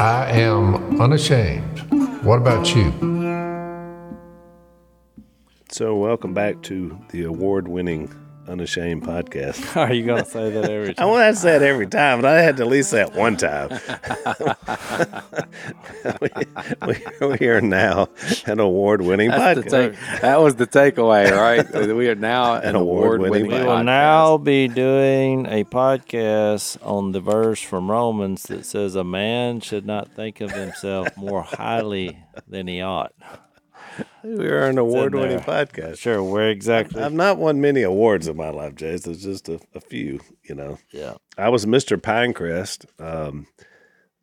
I am unashamed. What about you? So, welcome back to the award winning Unashamed podcast. Are you going to say that every time? I time? want to say it every time, but I had to at least say it one time. we, we are now an award winning podcast. take, that was the takeaway, right? we are now an, An award-winning award-winning. We will now be doing a podcast on the verse from Romans that says a man should not think of himself more highly than he ought. We are an award winning podcast. Sure, where exactly? I've not won many awards in my life, Jase. There's just a, a few, you know. yeah. I was Mr. Pinecrest. Um,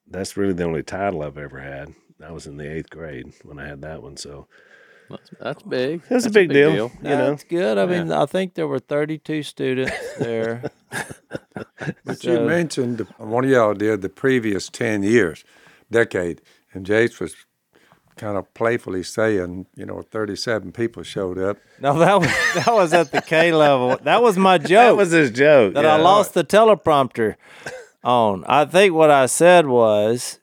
that's really the only title I've ever had. I was in the eighth grade when I had that one. So That's, that's big. That's, was a That's big, deal, you know. it's good. I mean, I think there were 32 students there. But you mentioned one of y'all did the previous ten years, decade, and Jase was kind of playfully saying, you know, thirty-seven people showed up. No, that was that was at the K level. That was my joke. That was his joke. that yeah. I lost the teleprompter on. I think what I said was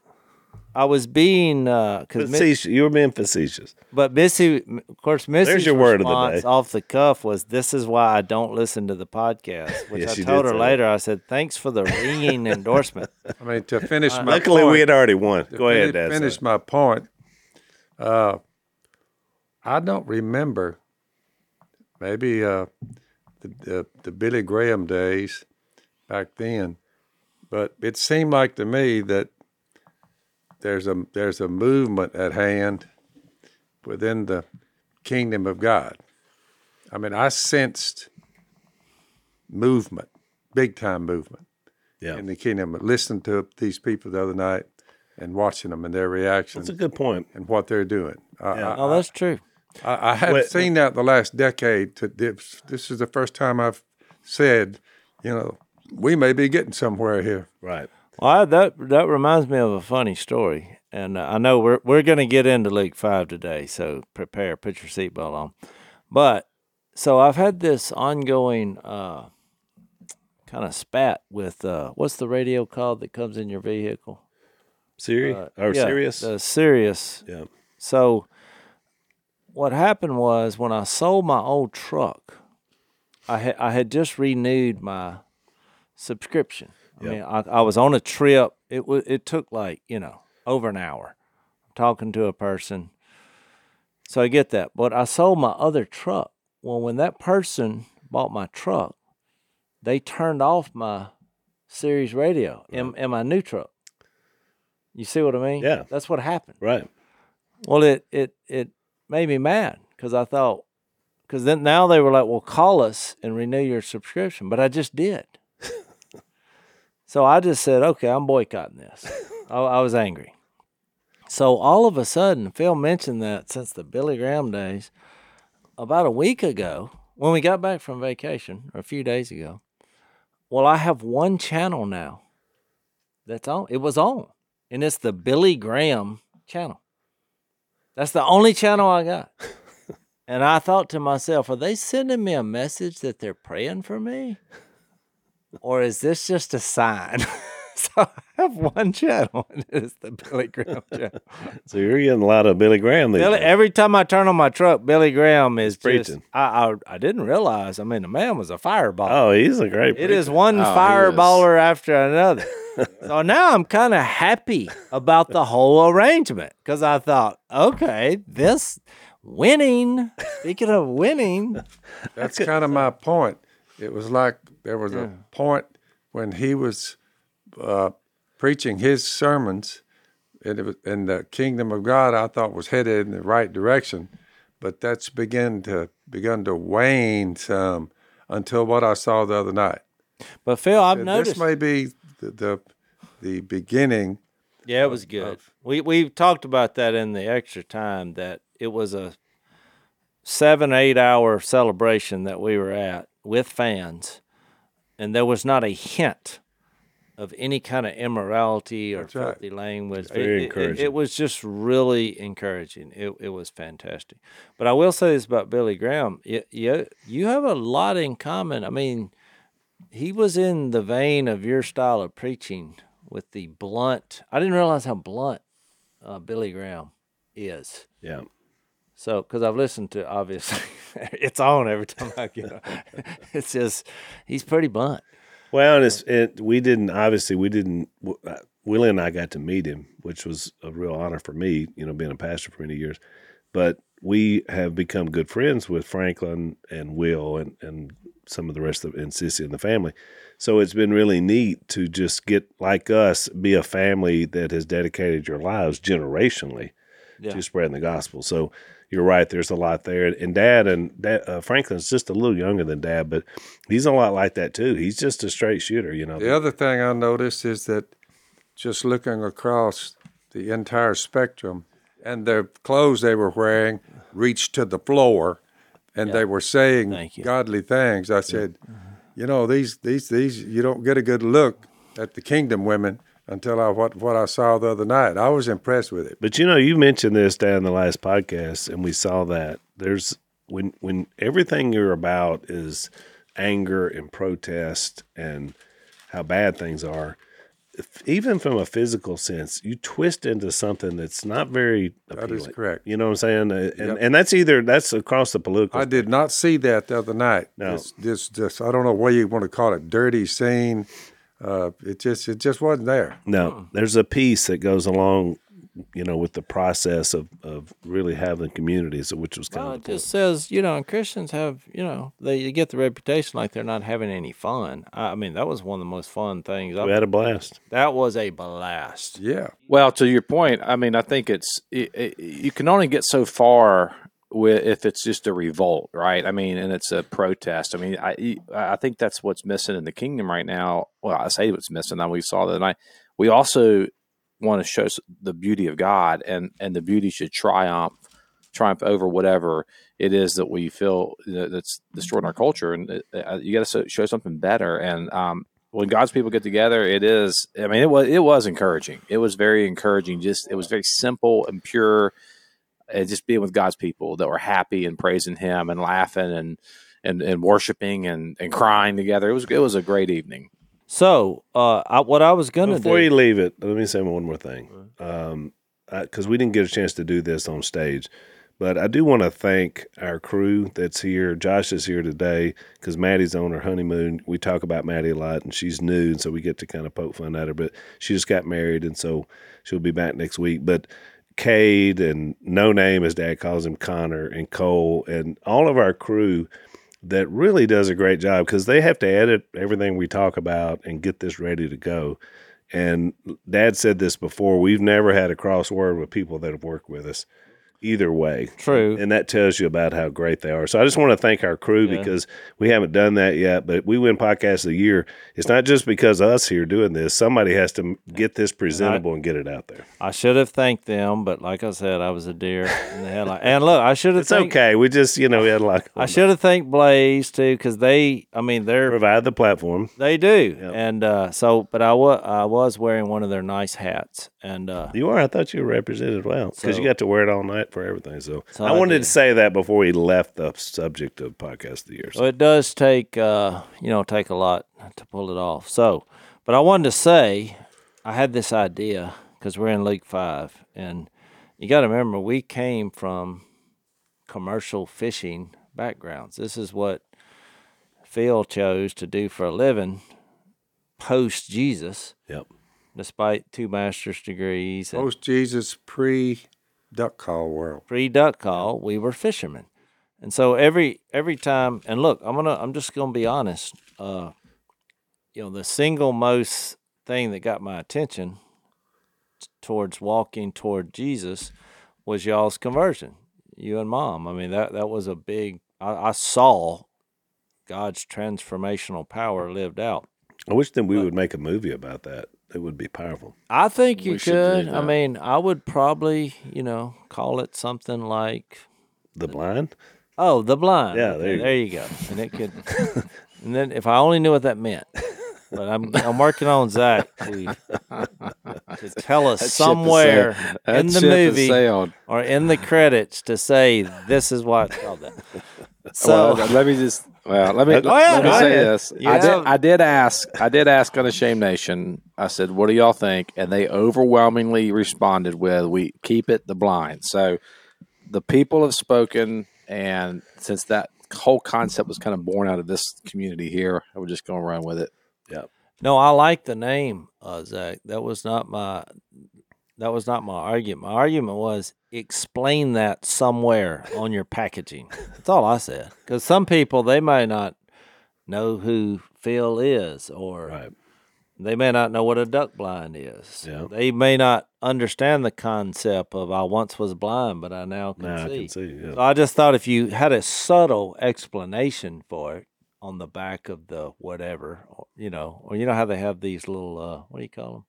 I was being uh, because Facetious. You were being facetious. but Missy, of course, Missy's your word of the day. off the cuff was, "This is why I don't listen to the podcast." Which Yes, I told her later. I said, "Thanks for the ringing endorsement." I mean, to finish uh, my Luckily, point, we had already won. Go ahead, finish, Dad. Finish my point. Uh, I don't remember. Maybe uh, the, the the Billy Graham days back then, but it seemed like to me that there's a there's a movement at hand within the kingdom of God. I mean, I sensed movement, big time movement Yeah. in the kingdom. I listened to these people the other night and watching them and their reactions That's a good point. and what they're doing. I, Yeah. oh, that's true. I, I hadn't seen that the last decade. To this, this is the first time I've said, you know, we may be getting somewhere here. Right. Well, I, that that reminds me of a funny story, and uh, I know we're we're going to get into Luke five today, so prepare, put your seatbelt on. But so I've had this ongoing uh, kind of spat with uh, what's the radio called that comes in your vehicle? Siri Uh, or yeah, serious? The Sirius. yeah. So what happened was when I sold my old truck, I had I had just renewed my subscription. I Yep. mean, I, I was on a trip. It was it took like you know over an hour talking to a person. So I get that, but I sold my other truck. Well, when that person bought my truck, they turned off my Sirius radio in, in my new truck. You see what I mean? Yeah. that's what happened. Right. Well, it it it made me mad because I thought because then now they were like, "Well, call us and renew your subscription," but I just did. so I just said, "Okay, I'm boycotting this." I, I was angry. So all of a sudden, Phil mentioned that since the Billy Graham days, about a week ago, when we got back from vacation, or a few days ago. Well, I have one channel now. That's on. It was on, and it's the Billy Graham channel. That's the only channel I got. and I thought to myself, are they sending me a message that they're praying for me? Or is this just a sign? so I have one channel, and it's the Billy Graham channel. So you're getting a lot of Billy Graham these Billy, days. every time I turn on my truck, Billy Graham is just, preaching. I, I I didn't realize. I mean, the man was a fireball. Oh, he's a great. It is preacher. one Oh, he fireballer after another. so now I'm kind of happy about the whole arrangement because I thought, okay, this winning. Speaking of winning, That's kind of my point. It was like there was a point when he was uh, preaching his sermons, and, it was, and the kingdom of God I thought was headed in the right direction, but that's begun to begun to wane some until what I saw the other night. but Phil, I've And noticed. This may be the the, the beginning. Yeah, it was good. We we talked about that in the extra time that it was a seven eight hour celebration that we were at with fans, and there was not a hint of any kind of immorality or That's right. filthy language. very It- it- it- encouraging. It, was just really encouraging. It it was fantastic. But I will say this about Billy Graham: you you, you have a lot in common. I mean, he was in the vein of your style of preaching with the blunt. I didn't realize how blunt uh, Billy Graham is. Yeah. So, because I've listened to obviously, it's on every time I get. on. it's just he's pretty blunt. Well, and it's it. We didn't obviously we didn't. uh, Willie and I got to meet him, which was a real honor for me. You know, being a pastor for many years, but we have become good friends with Franklin and Will and and some of the rest of and Cissie and the family. So it's been really neat to just get like us, be a family that has dedicated your lives generationally Yeah. to spreading the gospel. So you're right. There's a lot there. And Dad and Dad, uh, Franklin's just a little younger than Dad, but he's a lot like that too. He's just a straight shooter, you know. The other thing I noticed is that just looking across the entire spectrum, and the clothes they were wearing reached to the floor, and they were saying godly things. I said, you know, these these these you don't get a good look at the kingdom women until I what what I saw the other night. I was impressed with it. But you know, you mentioned this down in the last podcast, and we saw that there's when when everything you're about is anger and protest and how bad things are. If, even from a physical sense, you twist into something that's not very Appealing. That is correct. You know what I'm saying? Uh, And Yep. and that's either that's across the political. I did not see that the other night. No. This, this, this I don't know what you want to call it, dirty scene. Uh, it just, it just wasn't there. No, there's a piece that goes along, you know, with the process of, of really having communities, which was kind Well, of it just says, you know, and Christians have, you know, they get the reputation like they're not having any fun. I I mean, that was one of the most fun things. we I, had a blast. that was a blast. Yeah. Well, to your point, I mean, I think it's it, it, you can only get so far with if it's just a revolt, right? I mean, and it's a protest. I mean, I I think that's what's missing in the kingdom right now. Well, I say what's missing. Now we saw that, and I we also want to show the beauty of God, and and the beauty should triumph triumph over whatever it is that we feel that's destroying our culture, and uh, you got to show something better. And um, when God's people get together, it is. I mean, it was it was encouraging. It was very encouraging. Just it was very simple and pure. And just being with God's people that were happy and praising Him and laughing and and, and worshiping and, and crying together. It was it was a great evening. So, uh, I, what I was gonna Before do, you leave it, let me say one more thing, because we didn't get a chance to do this on stage. But I do want to thank our crew that's here. Josh is here today because Maddie's on her honeymoon. We talk about Maddie a lot, and she's new, and so we get to kind of poke fun at her. But she just got married, and so she'll be back next week. But Cade and No Name, as Dad calls him, Connor and Cole, and all of our crew that really does a great job because they have to edit everything we talk about and get this ready to go. And Dad said this before: we've never had a crossword with people that have worked with us, either way. True. and that tells you about how great they are. So I just want to thank our crew Yeah. because we haven't done that yet. But we win podcast of the year. It's not just because us here doing this. Somebody has to get this presentable and get it out there. I should have thanked them, but like I said, I was a deer in the headlight. And look, I should have. It's thanked, okay. We just you know we had a lot. I should have thanked Blaze too, because they. I mean, they're provide the platform. they do, and uh, so. But I was I was wearing one of their nice hats, and uh, You are. I thought you were represented well because So- you got to wear it all night for everything. So, So I I wanted did. to say that before we left the subject of podcast of the year. So it does take, uh, you know, take a lot to pull it off. So, but I wanted to say, I had this idea because we're in Luke Five, and you got to remember we came from commercial fishing backgrounds. This is what Phil chose to do for a living post Jesus, Yep. despite two master's degrees Post Jesus pre duck call world. pre duck call, we were fishermen. And so every every time and look, I'm gonna I'm just gonna be honest. Uh you know, the single most thing that got my attention t- towards walking toward Jesus was y'all's conversion. You and mom. I mean that that was a big I, I saw God's transformational power lived out. I wish that we would make a movie about that. It would be powerful. I think you We could. I mean, I would probably, you know, call it something like The blind. Oh, the blind. Yeah, there you there you go. And it could, and then if I only knew what that meant, but I'm I'm working on Zach to, to tell us That somewhere in the movie or in the credits to say this is what I called that. So Well, let me just Well, let me, Oh, yeah, let me say ahead. this. You I did, I did ask. I did ask on the Shame Nation. I said, "What do y'all think?" And they overwhelmingly responded with, "We keep it the blind." So the people have spoken, and since that whole concept was kind of born out of this community here, we're just going to run with it. Yep. No, I like the name, uh, Zach. That was not my that was not my argument. My argument was explain that somewhere on your packaging. That's all I said. Because some people they may not know who Phil is, or Right. they may not know what a duck blind is. Yeah. They may not understand the concept of I once was blind, but I now can Now I see. can see. Yeah. So I just thought if you had a subtle explanation for it on the back of the whatever, you know, or you know how they have these little uh, what do you call them?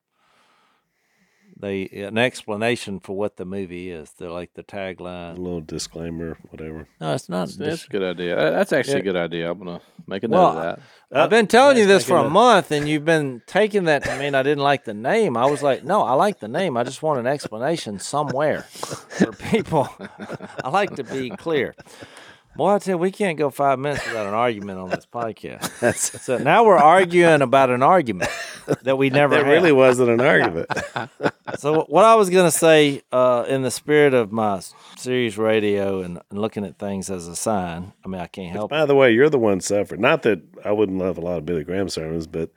They an explanation for what the movie is. They're like the tagline, A little disclaimer, whatever. No, it's not. That's, dis- a good idea. Uh, that's actually Yeah. a good idea. I'm going to make a note Well, of that. I've been telling you this for a it a- month, and you've been taking that to mean I didn't like the name. I was like, no, I like the name. I just want an explanation somewhere for people. I like to be clear. Boy, I tell you, we can't go five minutes without an argument on this podcast. so now we're arguing about an argument that we never had. really wasn't an argument. So what I was going to say, uh, in the spirit of my Sirius radio and, and looking at things as a sign. I mean, I can't help. it. By the way, you're the one suffering. Not that I wouldn't love a lot of Billy Graham sermons, but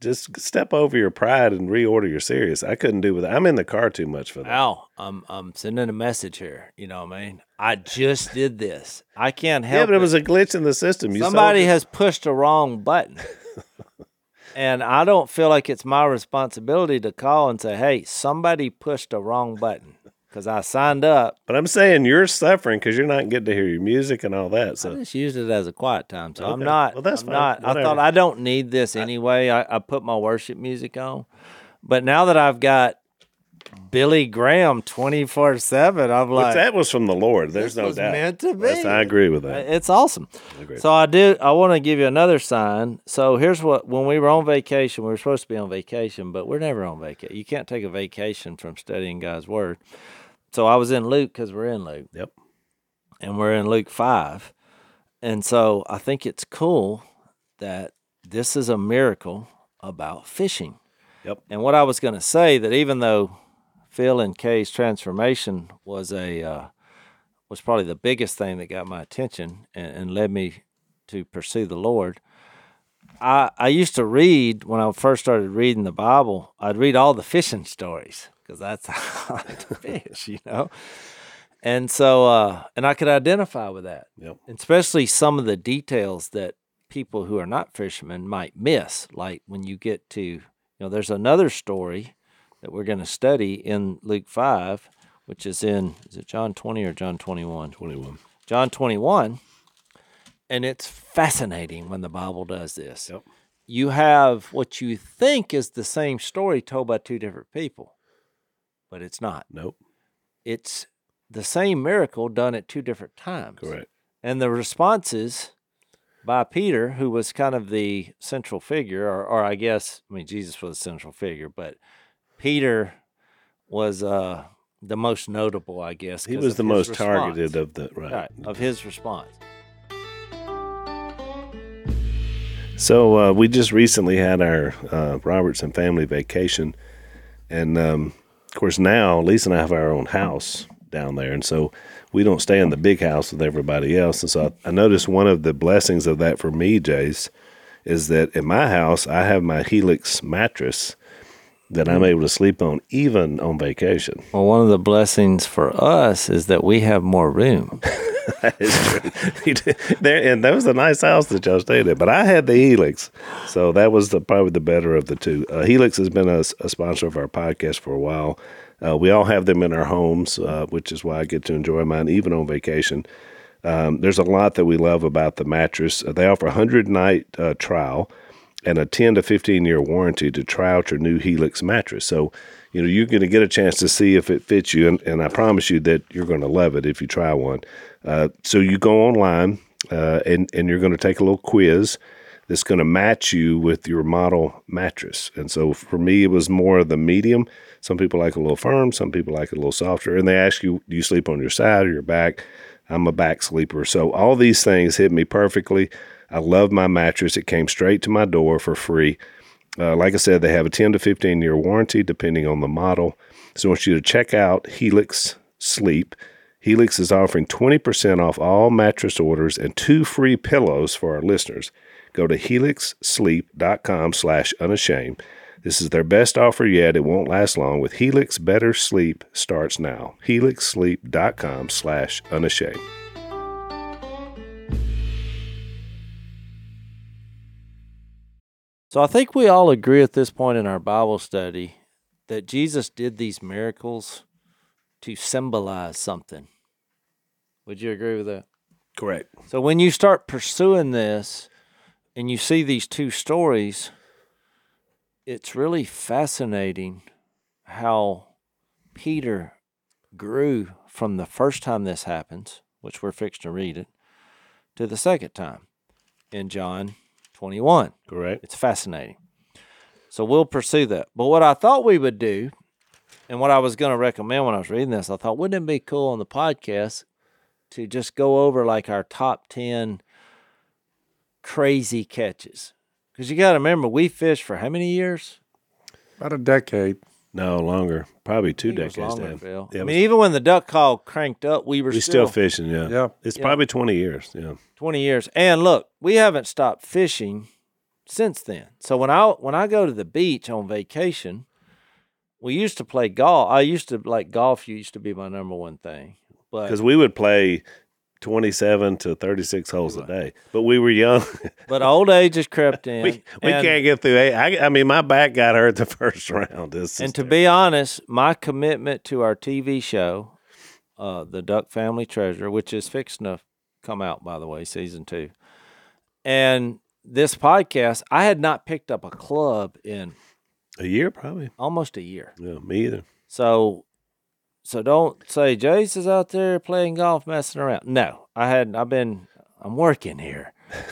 just step over your pride and reorder your Sirius. I couldn't do with I'm in the car too much for that. Al, I'm I'm sending a message here. You know what I mean? I just did this. I can't help. Yeah, but it it. was a glitch in the system. You Somebody has pushed the wrong button. and I don't feel like it's my responsibility to call and say, "Hey, somebody pushed the wrong button." Because I signed up. But I'm saying you're suffering because you're not getting to hear your music and all that. I So just used it as a quiet time, so I'm not. Well, that's I'm fine. not. I thought I don't need this anyway. I, I put my worship music on, but now that I've got Billy Graham twenty four seven, I'm But like, that was from the Lord. There's no doubt. meant to That's- be. I agree with that. It's awesome. agree. So I do, I want to give you another sign. So here's what: when we were on vacation, we were supposed to be on vacation, but we're never on vacation. You can't take a vacation from studying God's word. So I was in Luke because we're in Luke. Yep. And we're in Luke five, and so I think it's cool that this is a miracle about fishing. Yep. And what I was going to say that even though Phil and Kay's transformation was a uh, was probably the biggest thing that got my attention and, and led me to pursue the Lord. I I used to read when I first started reading the Bible. I'd read all the fishing stories because that's how I to fish, you know. And so, uh, and I could identify with that, Yep. especially some of the details that people who are not fishermen might miss. Like when you get to, you know, there's another story that we're going to study in Luke 5, which is in, is it John 20 or John 21? 21. John 21. And it's fascinating when the Bible does this. Yep. You have what you think is the same story told by two different people, but it's not. Nope. It's the same miracle done at two different times. Correct. And the responses by Peter, who was kind of the central figure, or, or I guess, I mean, Jesus was the central figure, but Peter was uh, the most notable, I guess. He was the most response. targeted of the right. right, of his response. So uh, we just recently had our uh, Robertson family vacation, and um, of course now Lisa and I have our own house down there, and so we don't stay in the big house with everybody else. And so I, I noticed one of the blessings of that for me, Jase, is that in my house I have my Helix mattress that I'm able to sleep on even on vacation. Well, one of the blessings for us is that we have more room. That is true. There, and that was a nice house that y'all stayed at. But I had the Helix, so that was the probably the better of the two. Uh, Helix has been a, a sponsor of our podcast for a while. Uh, we all have them in our homes, uh, which is why I get to enjoy mine even on vacation. Um, there's a lot that we love about the mattress. Uh, they offer a hundred night uh, trial and a 10 to 15 year warranty to try out your new Helix mattress. So, you know, you're going to get a chance to see if it fits you. And, and I promise you that you're going to love it if you try one. Uh, so you go online uh, and, and you're going to take a little quiz that's going to match you with your model mattress. And so for me, it was more of the medium. Some people like a little firm, some people like a little softer. And they ask you, do you sleep on your side or your back? I'm a back sleeper. So all these things hit me perfectly. I love my mattress. It came straight to my door for free. Uh, like I said, they have a 10 to 15 year warranty depending on the model. So I want you to check out Helix Sleep. Helix is offering 20% off all mattress orders and two free pillows for our listeners. Go to helixsleep.com slash unashamed. This is their best offer yet. It won't last long. With Helix, better sleep starts now. helixsleep.com slash unashamed. So I think we all agree at this point in our Bible study that Jesus did these miracles to symbolize something. Would you agree with that? Correct. So when you start pursuing this and you see these two stories, it's really fascinating how Peter grew from the first time this happens, which we're fixed to read it, to the second time in John 21. Correct. It's fascinating. So we'll pursue that. But what I thought we would do, and what I was going to recommend when I was reading this, I thought, wouldn't it be cool on the podcast to just go over like our top 10 crazy catches? Because you got to remember, we fished for how many years? About a decade. No, longer. Probably two I think it was decades longer, now. Phil. Yeah, I it mean, even when the duck call cranked up, we were We're still, still fishing, yeah. Yeah. It's Yeah. probably 20 years, yeah. 20 years. And look, we haven't stopped fishing since then. So when I when I go to the beach on vacation, we used to play golf. I used to like golf used to be my number one thing. But Because we would play 27 to 36 holes a day. But we were young. but old age has crept in. we we and, can't get through eight. I, I mean, my back got hurt the first round. This and to be honest, my commitment to our TV show, uh, The Duck Family Treasure, which is fixing to come out by the way, season 2. And this podcast, I had not picked up a club in a year, probably. almost a year. Yeah, me either. So, so don't say Jase is out there playing golf, messing around. No, I hadn't. I've been. I'm working here.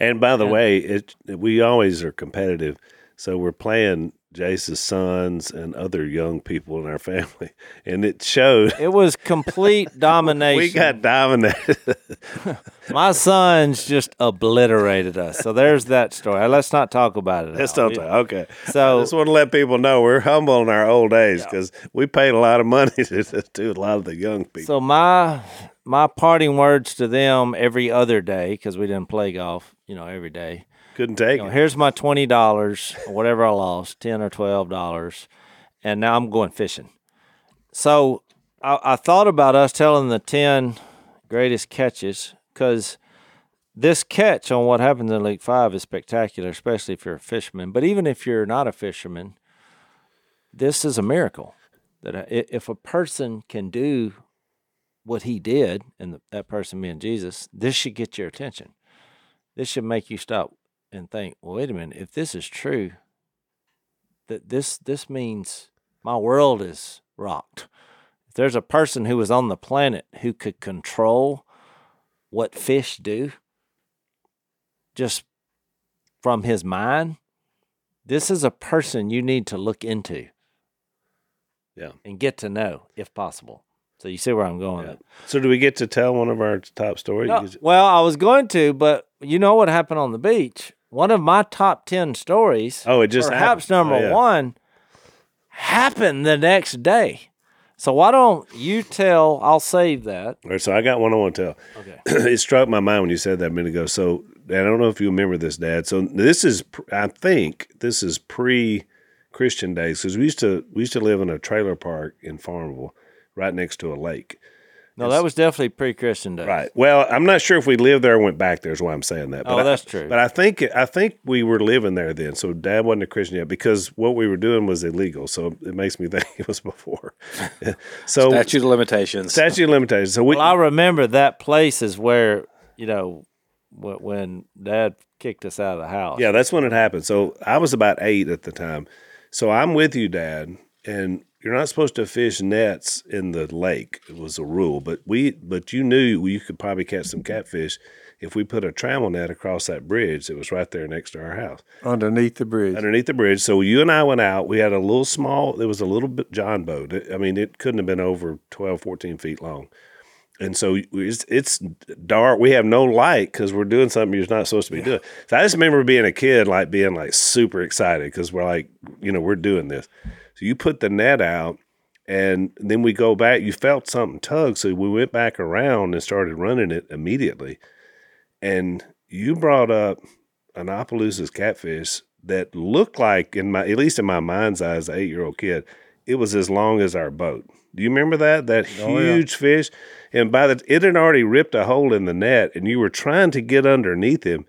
And by the And- way, it we always are competitive. So we're playing Jase's sons and other young people in our family, and it showed. It was complete domination. We got dominated. my sons just obliterated us. So there's that story. Let's not talk about it. Al. not okay. I So just want to let people know we're humble in our old age because we paid a lot of money to, to a lot of the young people. so my my parting words to them every other day because we didn't play golf, you know, every day. Couldn't take you know, it. here's my twenty dollars, whatever I lost, ten or twelve dollars, and now I'm going fishing. So I, I thought about us telling the ten greatest catches because this catch on what happens in Luke Five is spectacular, especially if you're a fisherman. But even if you're not a fisherman, this is a miracle. That if a person can do what he did, and the, that person being Jesus, this should get your attention. This should make you stop and think, well, wait a minute, if this is true, that this this means my world is rocked. If there's a person who was on the planet who could control what fish do just from his mind, this is a person you need to look into. Yeah. And get to know if possible. So you see where I'm going. Yeah. So, do we get to tell one of our top stories? No, well, I was going to, but you know what happened on the beach? One of my top 10 stories, oh, it just perhaps happened. number Oh, yeah. one, happened the next day. So why don't you tell? I'll save that. All right, so I got one I want to tell. Okay. it struck my mind when you said that a minute ago. So I don't know if you remember this, Dad. So this is, I think, this is pre-Christian days because we used to we used to live in a trailer park in Farmerville, right next to a lake. No, that was definitely pre-Christian days. Right. Well, I'm not sure if we lived there or went back there. Is why I'm saying that. Oh, I- that's true. But I think I think we were living there then. So Dad wasn't a Christian yet because what we were doing was illegal. So it makes me think it was before. so Statute of limitations. statute of limitations. So we Well, I remember that place is where you know when Dad kicked us out of the house. Yeah, that's when it happened. So I was about eight at the time. So I'm with you, Dad, and you're not supposed to fish nets in the lake. It was a rule, but we, but you knew you could probably catch some catfish if we put a trammel net across that bridge that was right there next to our house, underneath the bridge. underneath the bridge. So you and I went out. We had a little small. It was a little bit John boat. I mean, it couldn't have been over 12, 14 feet long. and so it's, it's dark. We have no light because we're doing something you're not supposed to be doing. So I just remember being a kid, like being like super excited because we're like, you know, we're doing this. So you put the net out, and then we go back. You felt something tug, so we went back around and started running it immediately. And you brought up an Opelousas catfish that looked like, in my at least in my mind's eye, as an eight year old kid, it was as long as our boat. Do you remember that? That Oh, yeah. huge fish, and by the it had already ripped a hole in the net, and you were trying to get underneath him,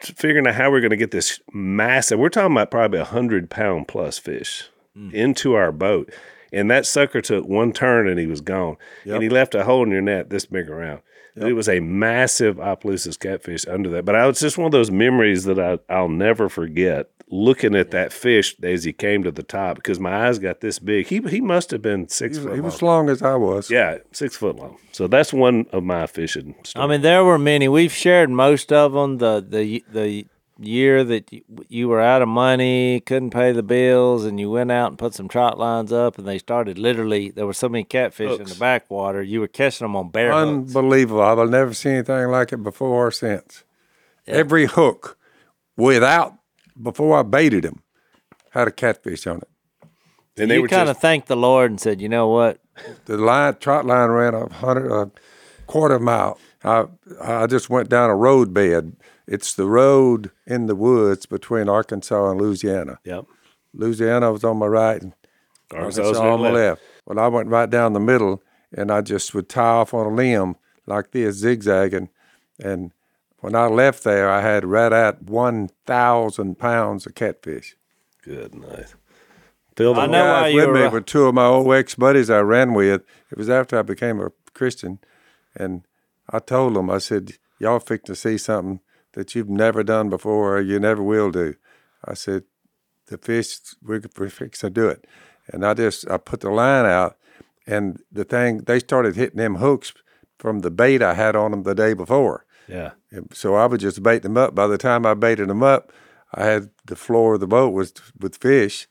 figuring out how we're going to get this massive. We're talking about probably a hundred pound plus fish mm. into our boat, and that sucker took one turn and he was gone, and he left a hole in your net this big around. It was a massive Opelousas catfish under that, but I was just one of those memories that I, I'll never forget. Looking at that fish as he came to the top, because my eyes got this big. He he must have been six He foot was, he long. was long as I was. Yeah, six foot long. So that's one of my fishing stories. I mean, there were many. We've shared most of them. The the the year that you, you were out of money, couldn't pay the bills, and you went out and put some trot lines up, and they started literally. There were so many catfish in the backwater. You were catching them on bare hooks. Unbelievable. I've never seen anything like it before or since. Every hook without, before I baited him, had a catfish on it. and they you kind of thanked the Lord and said, "You know what? The line, trot line ran a hundred, a quarter mile. I, I just went down a road bed. It's the road in the woods between Arkansas and Louisiana. yep. Louisiana was on my right and Arkansas Arkansas was on my left. left. Well, I went right down the middle, and I just would tie off on a limb like this, zigzagging. And when I left there, I had right at one thousand pounds of catfish. Good night. Phil, I know Guys why you with me were- were two of my old ex buddies I ran with. It was after I became a Christian, and I told them, I said, "Y'all fix to see something that you've never done before, or you never will do." I said, "The fish, we're, fixing to do it," and I just I put the line out, and the thing they started hitting them hooks from the bait I had on them the day before. yeah. And so I would just bait them up. By the time I baited them up, I had the floor of the boat was with fish,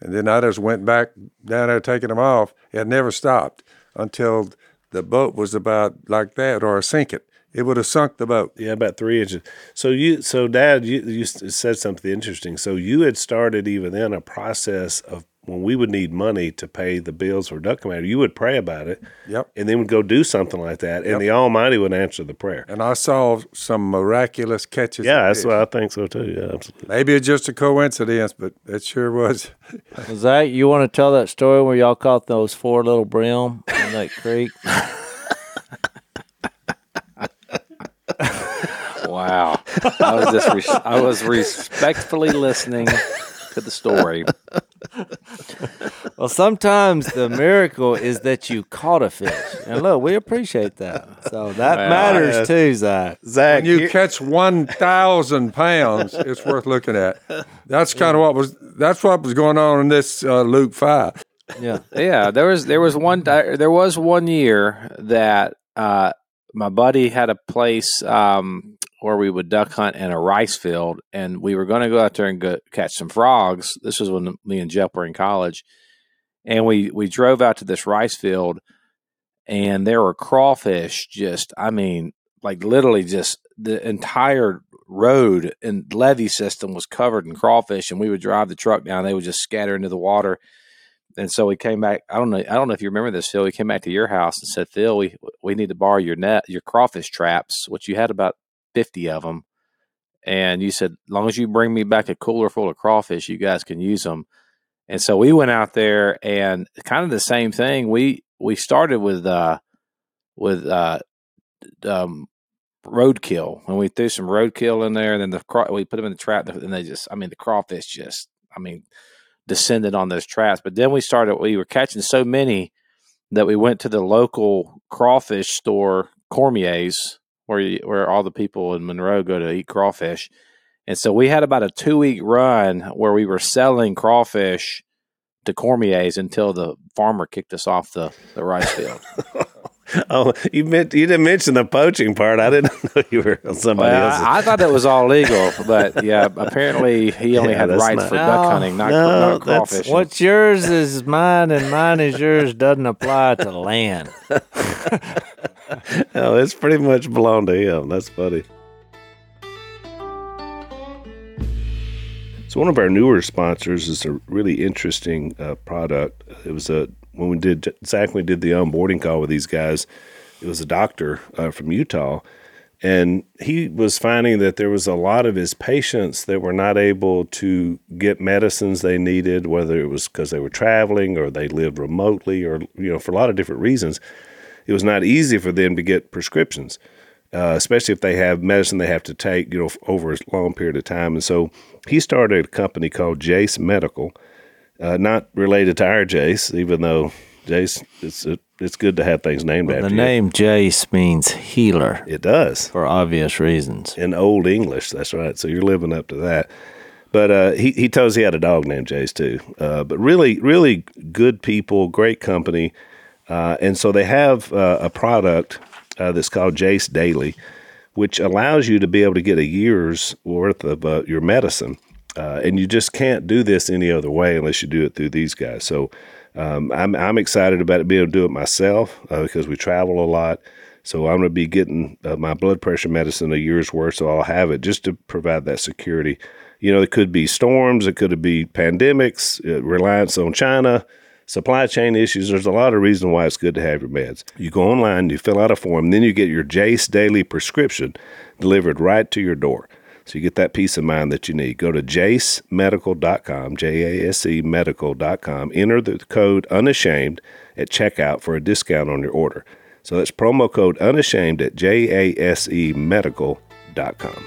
and then I just went back down there taking them off. It never stopped until the boat was about like that or sink it. It would have sunk the boat. Yeah, about three inches. So you, so Dad, you you said something interesting. So you had started even then a process of when we would need money to pay the bills for Duck Commander. You would pray about it, Yep. and then would go do something like that, and the Almighty would answer the prayer. And I saw some miraculous catches. Yeah, that's fish. what I think so too. Yeah, absolutely. Maybe it's just a coincidence, but it sure was. Zach, you want to tell that story where y'all caught those four little brim in that creek? Wow. I was just res- I was respectfully listening to the story. Well, sometimes the miracle is that you caught a fish, and look, we appreciate that. So that Wow. matters too, Zach. Zach, When you here- catch one thousand pounds, it's worth looking at. That's kind of what was. That's what was going on in this uh, Luke five. Yeah, Yeah, there was there was one there was one year that uh, my buddy had a place um, where we would duck hunt in a rice field, and we were going to go out there and go catch some frogs. This was when me and Jeff were in college, and we we drove out to this rice field, and there were crawfish. Just, I mean, like literally, just the entire road and levee system was covered in crawfish, and we would drive the truck down. They would just scatter into the water and so we came back. I don't know. I don't know if you remember this, Phil. We came back to your house and said, "Phil, we we need to borrow your net, your crawfish traps, which you had about fifty of them." And you said, "As long as you bring me back a cooler full of crawfish, you guys can use them." And so we went out there and kind of the same thing. We we started with uh with uh um roadkill and we threw some roadkill in there and then the craw- we put them in the trap and they just I mean the crawfish just I mean descended on those traps. But then we started, we were catching so many that we went to the local crawfish store, Cormier's, where you, where all the people in Monroe go to eat crawfish. And so we had about a two week run where we were selling crawfish to Cormier's until the farmer kicked us off the, the rice field. oh, you meant you didn't mention the poaching part. I didn't know you were on somebody Well, else's. I, I thought that was all legal, but yeah, apparently he only Yeah, had rights not- for duck hunting, not, no, not that's- crawfish. what's yours is mine, and mine is yours doesn't apply to land. oh, it's pretty much belonged to him. That's funny. So one of our newer sponsors is a really interesting uh, product. It was a when we did Zach we did the onboarding call with these guys. It was a doctor uh, from Utah, and he was finding that there was a lot of his patients that were not able to get medicines they needed, whether it was because they were traveling or they lived remotely, or you know for a lot of different reasons. It was not easy for them to get prescriptions uh, especially if they have medicine they have to take, you know, over a long period of time. And so he started a company called Jase Medical, uh, not related to our Jase, even though Jase, it's it's good to have things named Well, after the you. name Jase means healer It does for obvious reasons. in Old English. That's right. So you're living up to that. But uh, he he tells he had a dog named Jase too. Uh, but really, really good people, great company, uh, and so they have uh, a product uh, that's called Jase Daily, which allows you to be able to get a year's worth of uh, your medicine, uh, and you just can't do this any other way unless you do it through these guys. So. Um, I'm I'm excited about it being able to do it myself uh, because we travel a lot. So I'm going to be getting uh, my blood pressure medicine a year's worth, so I'll have it just to provide that security. You know, it could be storms, it could be pandemics, uh, reliance on China, supply chain issues. There's a lot of reason why it's good to have your meds. You go online, you fill out a form, then you get your Jase daily prescription delivered right to your door. So you get that peace of mind that you need. Go to jasemedical.com, J A S E medical.com. Enter the code unashamed at checkout for a discount on your order. So that's promo code unashamed at J A S E medical.com.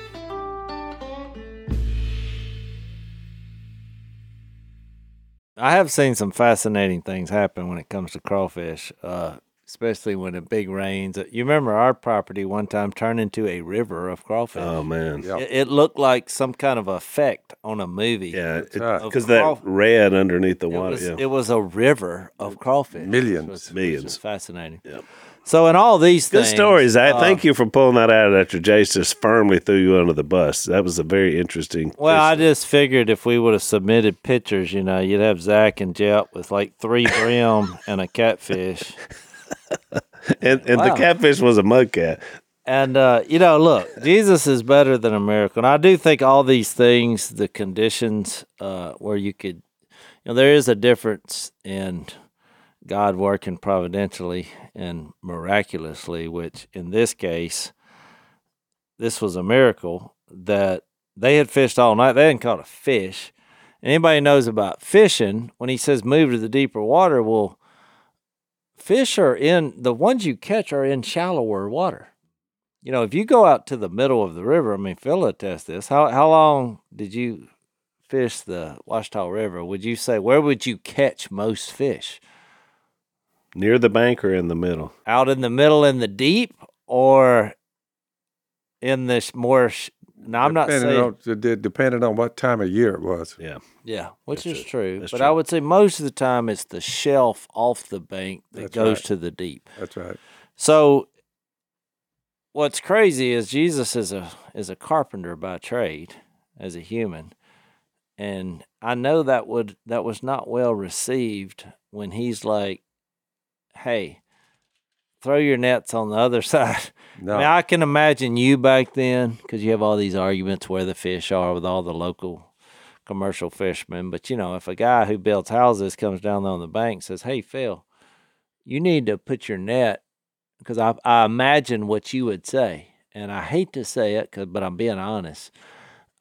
I have seen some fascinating things happen when it comes to crawfish, uh, especially when it big rains. You remember our property one time turned into a river of crawfish. Oh, man. Yeah. it, it looked like some kind of effect on a movie. Yeah, because that craw- red underneath the It water. was, yeah. it was a river of crawfish. Millions. which was- Millions. was fascinating. Yep. So in all these Good things, stories. I uh, thank you for pulling that out after Jase just firmly threw you under the bus. That was a very interesting. Well, I just figured if we would have submitted pictures, you know, you'd have Zach and Jet with like three brim and a catfish. and and Wow. the catfish was a mud cat. And uh, you know, look, Jesus is better than a miracle. And I do think all these things, the conditions uh, where you could, you know, there is a difference in God working providentially and miraculously, which in this case, this was a miracle that they had fished all night. They hadn't caught a fish. Anybody knows about fishing, when he says move to the deeper water, well, fish are in the ones you catch are in shallower water. You know, if you go out to the middle of the river, I mean, Phil attest this. How how long did you fish the Ouachita River? Would you say where would you catch most fish? Near the bank or in the middle? Out in the middle in the deep, or in this more? Sh- now I'm not Depending saying on, depending on what time of year it was. Yeah. yeah, which That's is it. true. That's but true. I would say most of the time it's the shelf off the bank that That's goes right. to the deep. That's right. So what's crazy is Jesus is a is a carpenter by trade as a human. And I know that would that was not well received when he's like, Hey, throw your nets on the other side. No, I mean, I can imagine you back then because you have all these arguments where the fish are with all the local commercial fishermen. But you know, if a guy who builds houses comes down there on the bank and says, "Hey, Phil, you need to put your net," because I, I imagine what you would say, and I hate to say it, 'cause- but I'm being honest.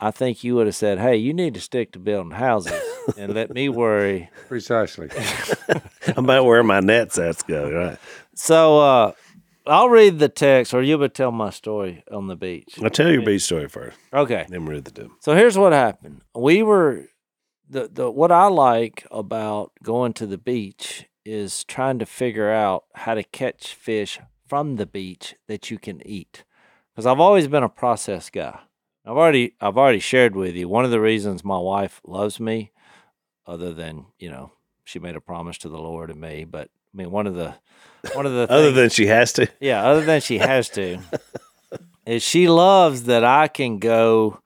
I think you would have said, "Hey, you need to stick to building houses and let me worry." precisely. About where my net sets go, right? So uh, I'll read the text, or you would tell my story on the beach. I'll tell your beach story first, Okay. then we'll read the two. So here's what happened. We were the the what I like about going to the beach is trying to figure out how to catch fish from the beach that you can eat. Cuz I've always been a process guy. I've already I've already shared with you one of the reasons my wife loves me other than, you know, she made a promise to the Lord and me, but I mean one of the one of the Other things- than she has to. yeah, other than she has to, is she loves that I can go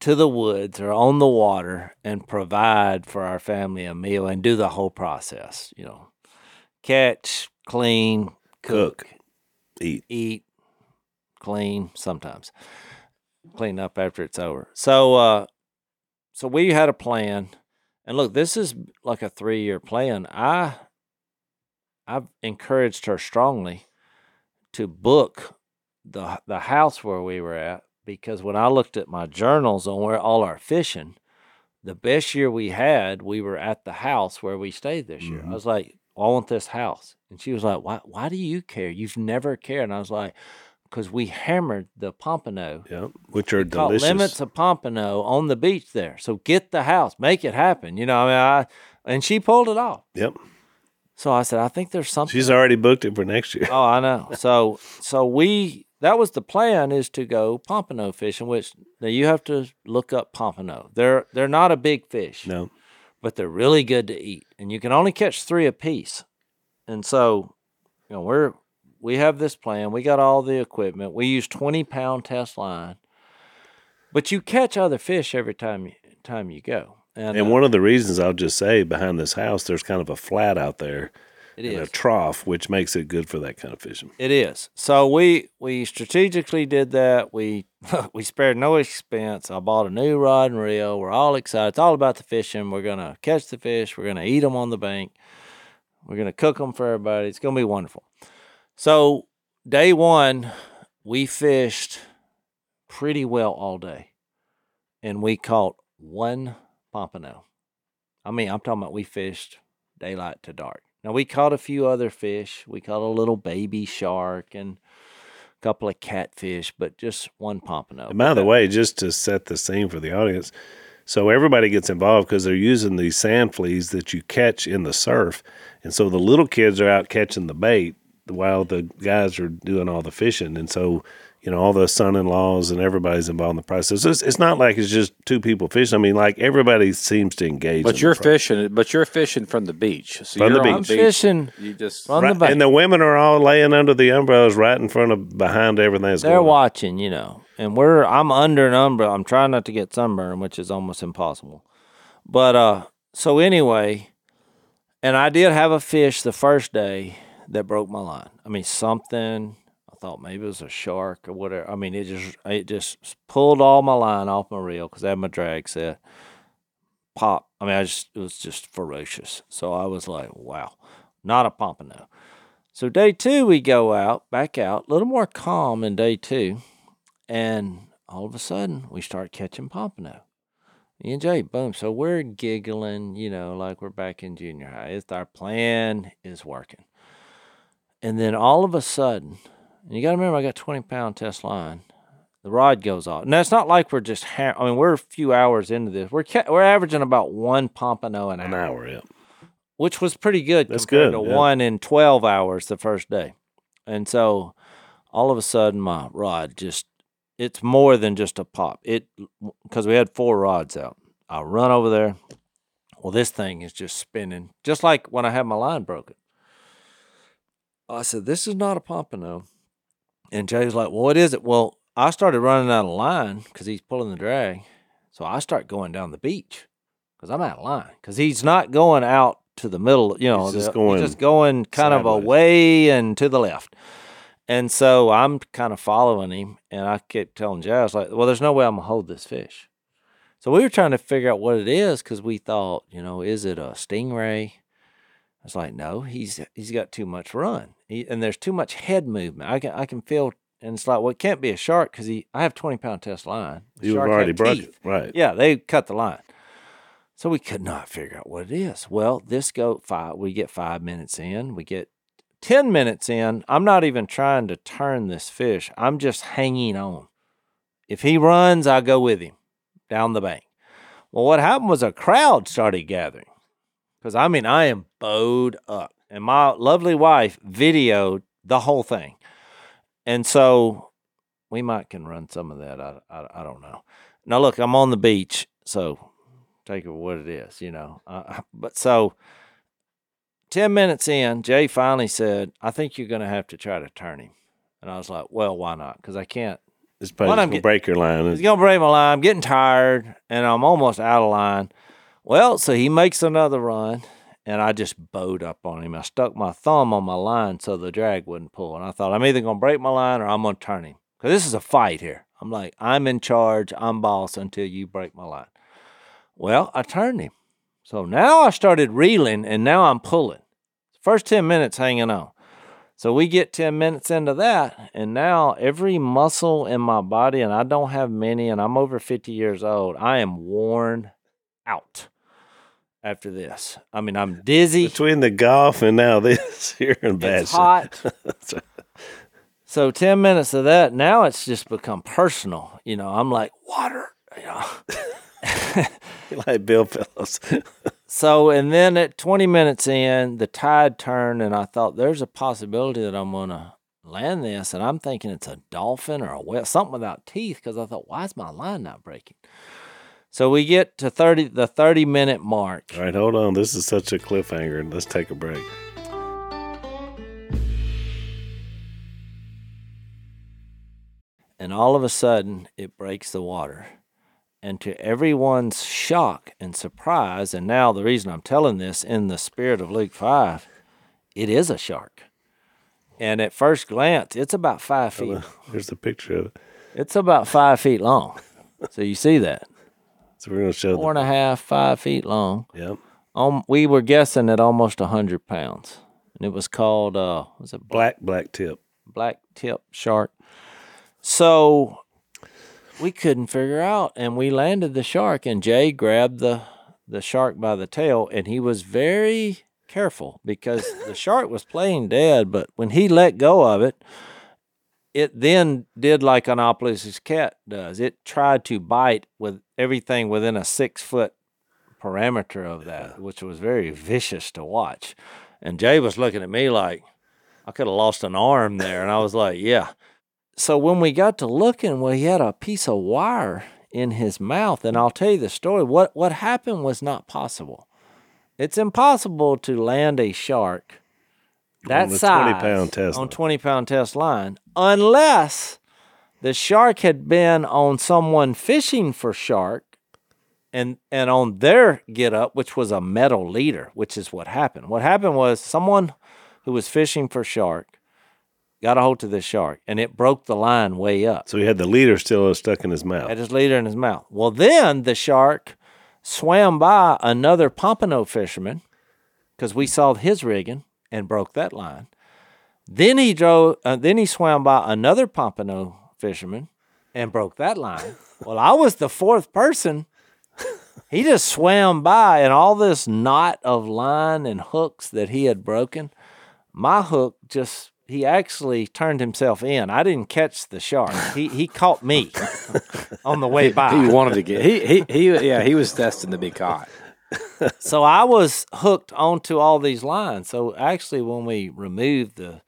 to the woods or on the water and provide for our family a meal and do the whole process. You know, catch, clean, Cook. Eat. eat, clean sometimes, clean up after it's over. So, uh, so we had a plan, and look, this is like a three-year plan. I, I've encouraged her strongly to book the the house where we were at because when I looked at my journals on where all our fishing, the best year we had, we were at the house where we stayed this year. I mm-hmm. was like, I want this house. And she was like, Why why do you care? You've never cared. And I was like, because we hammered the pompano. Yeah, which are delicious. limits of pompano on the beach there. So get the house, make it happen. You know, I mean, I and she pulled it off. Yep, So I said, I think there's something. she's already booked it for next year. Oh, I know. So so we that was the plan is to go pompano fishing, which now you have to look up pompano. They're they're not a big fish, No, but they're really good to eat, and you can only catch three apiece. And so, you know, we're we have this plan. We got all the equipment. We use twenty pound test line, but you catch other fish every time you time you go. And, and uh, one of the reasons I'll just say behind this house, there's kind of a flat out there it and a trough, which makes it good for that kind of fishing. It is. So we we strategically did that. We we spared no expense. I bought a new rod and reel. We're all excited. It's all about the fishing. We're gonna catch the fish. We're gonna eat them on the bank. We're gonna cook them for everybody. It's gonna be wonderful. So day one, we fished pretty well all day, and we caught one pompano. I mean, I'm talking about we fished daylight to dark. Now we caught a few other fish. We caught a little baby shark and a couple of catfish, but just one pompano. And by the way, just to set the scene for the audience, so everybody gets involved because they're using these sand fleas that you catch in the surf, and so the little kids are out catching the bait while the guys are doing all the fishing, and so you know all the son-in-laws and everybody's involved in the process. It's, it's not like it's just two people fishing. I mean, like everybody seems to engage. But in you're the fishing. But you're fishing from the beach. So From the you're on beach. I'm fishing You just from Right, the bank. and the women are all laying under the umbrellas right in front of behind everything that's They're going on. watching, you know, and we're I'm under an umbrella. I'm trying not to get sunburn, which is almost impossible. But uh, so anyway, and I did have a fish the first day that broke my line. I mean, something. Thought maybe it was a shark or whatever. I mean, it just it just pulled all my line off my reel because I had my drag set. Pop. I mean, I just it was just ferocious. So I was like, wow, not a pompano. So day two, we go out, back out, a little more calm in day two, and all of a sudden we start catching pompano. E and J, boom. So we're giggling, you know, like we're back in junior high. It's our plan is working. And then all of a sudden, and you got to remember, I got 20 pound test line. The rod goes off. Now it's not like we're just. Ha- I mean, we're a few hours into this. We're ca- we're averaging about one pompano an, An hour hour, yeah. which was pretty good That's compared good, to yeah. one in 12 hours the first day. And so all of a sudden my rod just it's more than just a pop. It cuz we had four rods out. I run over there. Well, this thing is just spinning just like when I had my line broken. I said, "This is not a pompano." And Jay's like, "Well, what is it?" Well, I started running out of line cuz he's pulling the drag. So I start going down the beach because I'm out of line because he's not going out to the middle. You know, He's just the- going just going kind of away and to the left. And so I'm kind of following him, and I kept telling Jay, I was like, "Well, there's no way I'm gonna hold this fish." So we were trying to figure out what it is because we thought, you know, is it a stingray? Was like, no, he's he's got too much run, he, and there's too much head movement. I can I can feel, and it's like, well, it can't be a shark because he. I have 20 pound test line. You've already broke teeth. it, right? Yeah, they cut the line. So we could not figure out what it is. Well, this go five. We get five minutes in. We get ten minutes in. I'm not even trying to turn this fish. I'm just hanging on. If he runs, I go with him down the bank. Well, what happened was a crowd started gathering because I mean I am bowed up, and my lovely wife videoed the whole thing, and so we might can run some of that. I, I, I don't know. Now look, I'm on the beach, so take it what it is, you know. Uh, but so ten minutes in, Jay finally said, "I think you're going to have to try to turn him," and I was like, "Well, why not? Because I can't." It's probably What I'm gonna break your line. He's gonna break my line. I'm getting tired, and I'm almost out of line. Well, so he makes another run, and I just bowed up on him. I stuck my thumb on my line so the drag wouldn't pull. And I thought, I'm either going to break my line or I'm to turn him. Because this is a fight here. I'm like, I'm in charge, I'm boss until you break my line. Well, I turned him. So now I started reeling and now I'm pulling. First 10 minutes hanging on. So we get 10 minutes into that, and now every muscle in my body, and I don't have many, and I'm over 50 years old, I am worn out after this. I mean, I'm dizzy. Between the golf and now this, you're in bad It's hot. so 10 minutes of that, now it's just become personal. You know, I'm like, water, you know. like Bill Phillips. So, and then at 20 minutes in, the tide turned, and I thought there's a possibility that I'm going to land this. And I'm thinking it's a dolphin or a whale, something without teeth, because I thought, why is my line not breaking? So we get to 30, the 30 minute mark. All right, hold on. This is such a cliffhanger. Let's take a break. and all of a sudden it breaks the water. And to everyone's shock and surprise, and now the reason I'm telling this in the spirit of Luke 5, it is a shark. And at first glance, it's about five feet. Here's the picture of it. It's about five feet long. So you see that. So we're going to show Four and a half, five feet long. Yep. Um, we were guessing at almost a 100 pounds. And it was called, uh, was it Black, black tip. black tip shark. So we couldn't figure out, and we landed the shark, and Jay grabbed the the shark by the tail, and he was very careful because the shark was playing dead, but when he let go of it, it then did like Anopoulos' cat does. It tried to bite with everything within a six foot parameter of that, which was very vicious to watch. And Jay was looking at me like, I could have lost an arm there. And I was like, yeah. So when we got to looking, well, he had a piece of wire in his mouth. And I'll tell you the story. What, what happened was not possible. It's impossible to land a shark that On size 20-pound test on line. 20 pound test line unless the shark had been on someone fishing for shark and and on their get up, which was a metal leader, which is what happened. What happened was someone who was fishing for shark got a hold of this shark and it broke the line way up. So he had the leader still stuck in his mouth. Had his leader in his mouth. Well, then the shark swam by another pompano fisherman because we saw his rigging and broke that line. Then he drove. Uh, then he swam by another pompano fisherman and broke that line. well, I was the fourth person. He just swam by, and all this knot of line and hooks that he had broken, my hook just. He actually turned himself in. I didn't catch the shark. He he caught me on the way by. He wanted to get he he he yeah he was destined to be caught. So I was hooked onto all these lines. So actually, when we removed the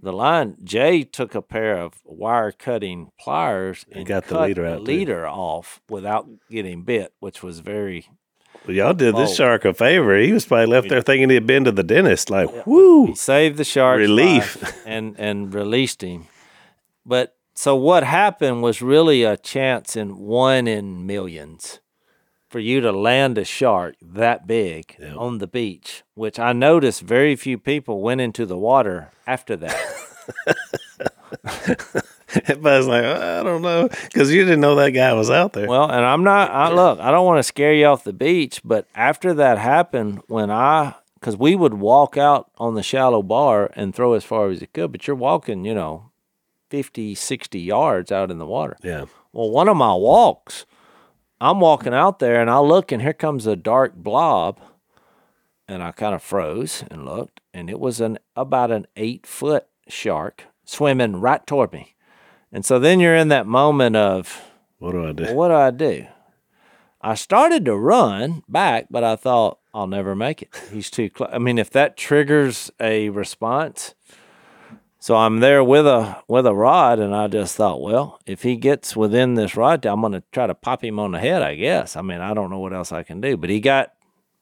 the line, Jay took a pair of wire cutting pliers and got the leader the out, leader off without getting bit, which was very. Well, y'all did this Oh. shark a favor. He was probably left there thinking he'd been to the dentist. Like, whoo. Saved the shark. Relief. and and released him. But so what happened was really a chance in one in millions for you to land a shark that big on the beach, which I noticed very few people went into the water after that. Everybody's like, I don't know, because you didn't know that guy was out there. Well, and I'm not. I look. I don't want to scare you off the beach, but after that happened, when I, because we would walk out on the shallow bar and throw as far as it could, but you're walking, you know, 50, 60 yards out in the water. yeah. Well, one of my walks, I'm walking out there and I look and here comes a dark blob, and I kind of froze and looked, and it was an about an eight foot shark swimming right toward me, and so then you're in that moment of What do I do? what do I do? I started to run back, but I thought I'll never make it. He's too close. I mean, if that triggers a response, so I'm there with a with a rod, and I just thought, well, if he gets within this rod, I'm going to try to pop him on the head. I guess. I mean, I don't know what else I can do, but he got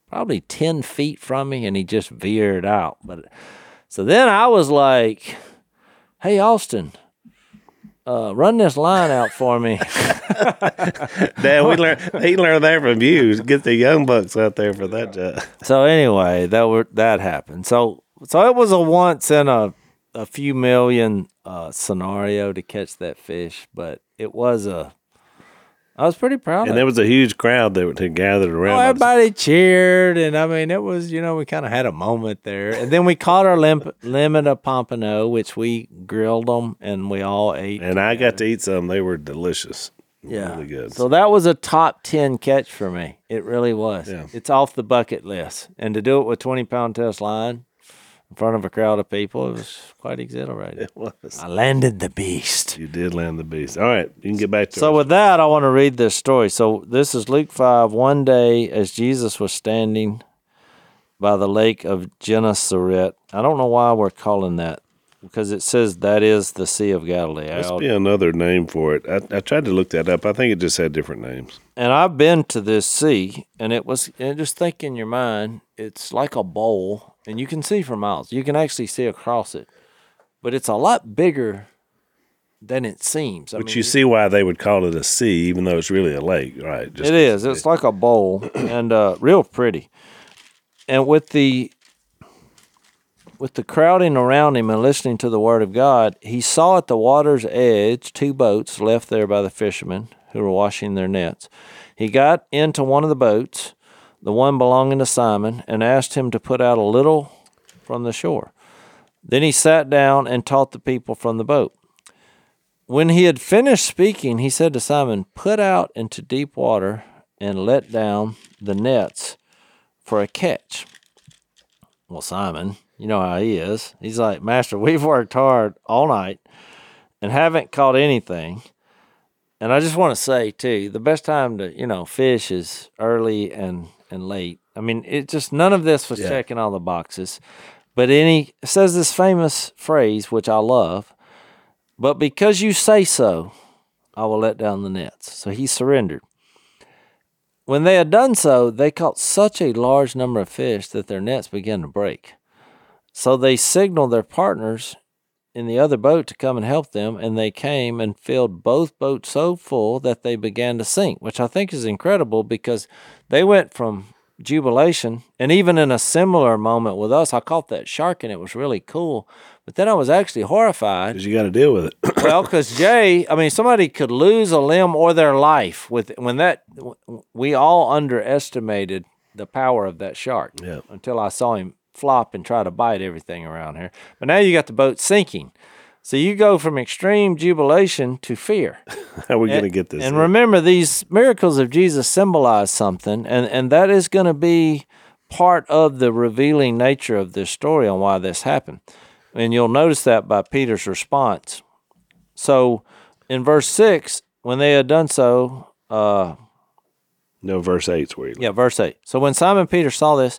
probably ten feet from me, and he just veered out. But so then I was like, "Hey, Austin." uh, run this line out for me. Dad, we learned he learned that from you. Get the young bucks out there for that job. so anyway, that were that happened. So so it was a once in a a few million uh, scenario to catch that fish, but it was a. I was pretty proud And there was a huge crowd that had gathered Oh, around. us. everybody cheered, and I mean, it was you know we kind of had a moment there, and then we caught our lim- limit of pompano, which we grilled them, and we all ate. And I got to eat some. They were delicious. yeah, Really good. So that was a top ten catch for me. It really was. Yeah. It's off the bucket list, and to do it with twenty pound test line in front of a crowd of people, it was quite exhilarating. it was. I landed the beast. You did land the beast. All right, you can get back to So it. with that, I want to read this story. So this is Luke five. One day, as Jesus was standing by the lake of Gennesaret, I don't know why we're calling that because it says that is the Sea of Galilee. Must be another name for it. I, I tried to look that up. I think it just had different names. and I've been to this sea, and it was and just think in your mind, it's like a bowl, and you can see for miles. You can actually see across it, but it's a lot bigger than it seems. I But mean, you see why they would call it a sea, even though it's really a lake, right? Just it is. It's like a bowl and uh, real pretty. And with the with the crowding around him and listening to the word of God, he saw at the water's edge two boats left there by the fishermen who were washing their nets. He got into one of the boats, the one belonging to Simon, and asked him to put out a little from the shore. Then he sat down and taught the people from the boat. When he had finished speaking, he said to Simon, Put out into deep water and let down the nets for a catch. Well, Simon, you know how he is. He's like, Master, we've worked hard all night and haven't caught anything. And I just want to say, too, the best time to, you know, fish is early and, and late. I mean, it just, none of this was Yeah. checking all the boxes. But any, says this famous phrase, which I love, but because you say so, I will let down the nets. So he surrendered. When they had done so, they caught such a large number of fish that their nets began to break. So they signaled their partners in the other boat to come and help them, and they came and filled both boats so full that they began to sink, which I think is incredible because they went from jubilation and even in a similar moment with us, I caught that shark and it was really cool. But then I was actually horrified because you got to deal with it. well, because Jay, I mean, somebody could lose a limb or their life with when that. We all underestimated the power of that shark. Yeah. Until I saw him flop and try to bite everything around here. But now you got the boat sinking, so you go from extreme jubilation to fear. How are we going to get this? And in? remember, these miracles of Jesus symbolize something, and, and that is going to be part of the revealing nature of this story on why this happened. And you'll notice that by Peter's response. So in verse 6, when they had done so, uh, no, verse eight's where you. yeah, verse 8. So when Simon Peter saw this,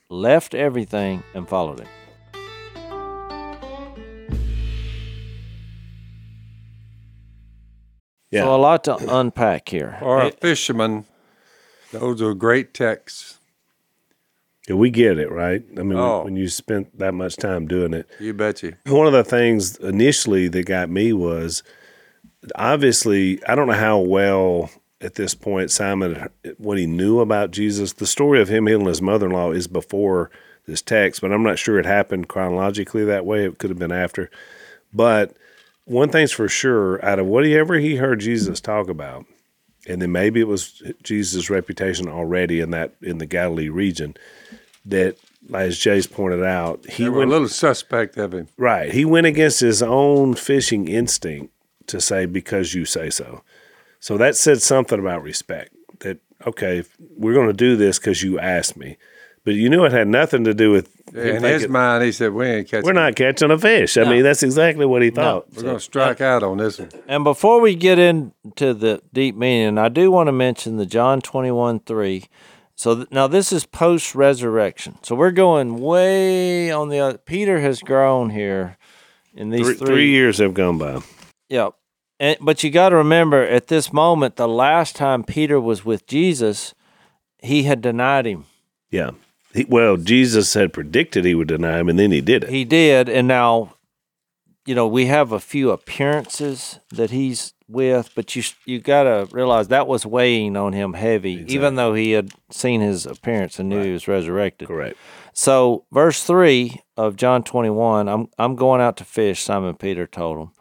left everything, and followed him. Yeah. So a lot to unpack here. Or a fisherman, those are great texts. Yeah, we get it, right? I mean, Oh. when you spent that much time doing it, You bet you. one of the things initially that got me was obviously I don't know how well at this point Simon what he knew about Jesus. The story of him healing his mother-in-law is before this text, but I'm not sure it happened chronologically that way. It could have been after. But one thing's for sure, out of whatever he heard Jesus talk about, and then maybe it was Jesus' reputation already in that in the Galilee region, that as Jay's pointed out, he were a little suspect of him. Right. He went against his own fishing instinct to say, because you say so. So that said something about respect that, okay, we're going to do this because you asked me. But you knew it had nothing to do with him In his thinking, mind, he said, "We ain't catching. we're not catching a fish. I mean, that's exactly what he thought. We're going to strike out on this one." And before we get into the deep meaning, I do want to mention the John 21 3. So th- now this is post resurrection. So we're going way on the other. Peter has grown here in these Three, three, three years have gone by. Yeah. And, but you got to remember at this moment, the last time Peter was with Jesus, he had denied him. Yeah. He, well, Jesus had predicted he would deny him, and then he did it. He did. And now, you know, we have a few appearances that he's with, but you you got to realize that was weighing on him heavy, even though he had seen his appearance and knew he was resurrected. Correct. So, verse 3 of John 21, I'm, I'm going out to fish, Simon Peter told him.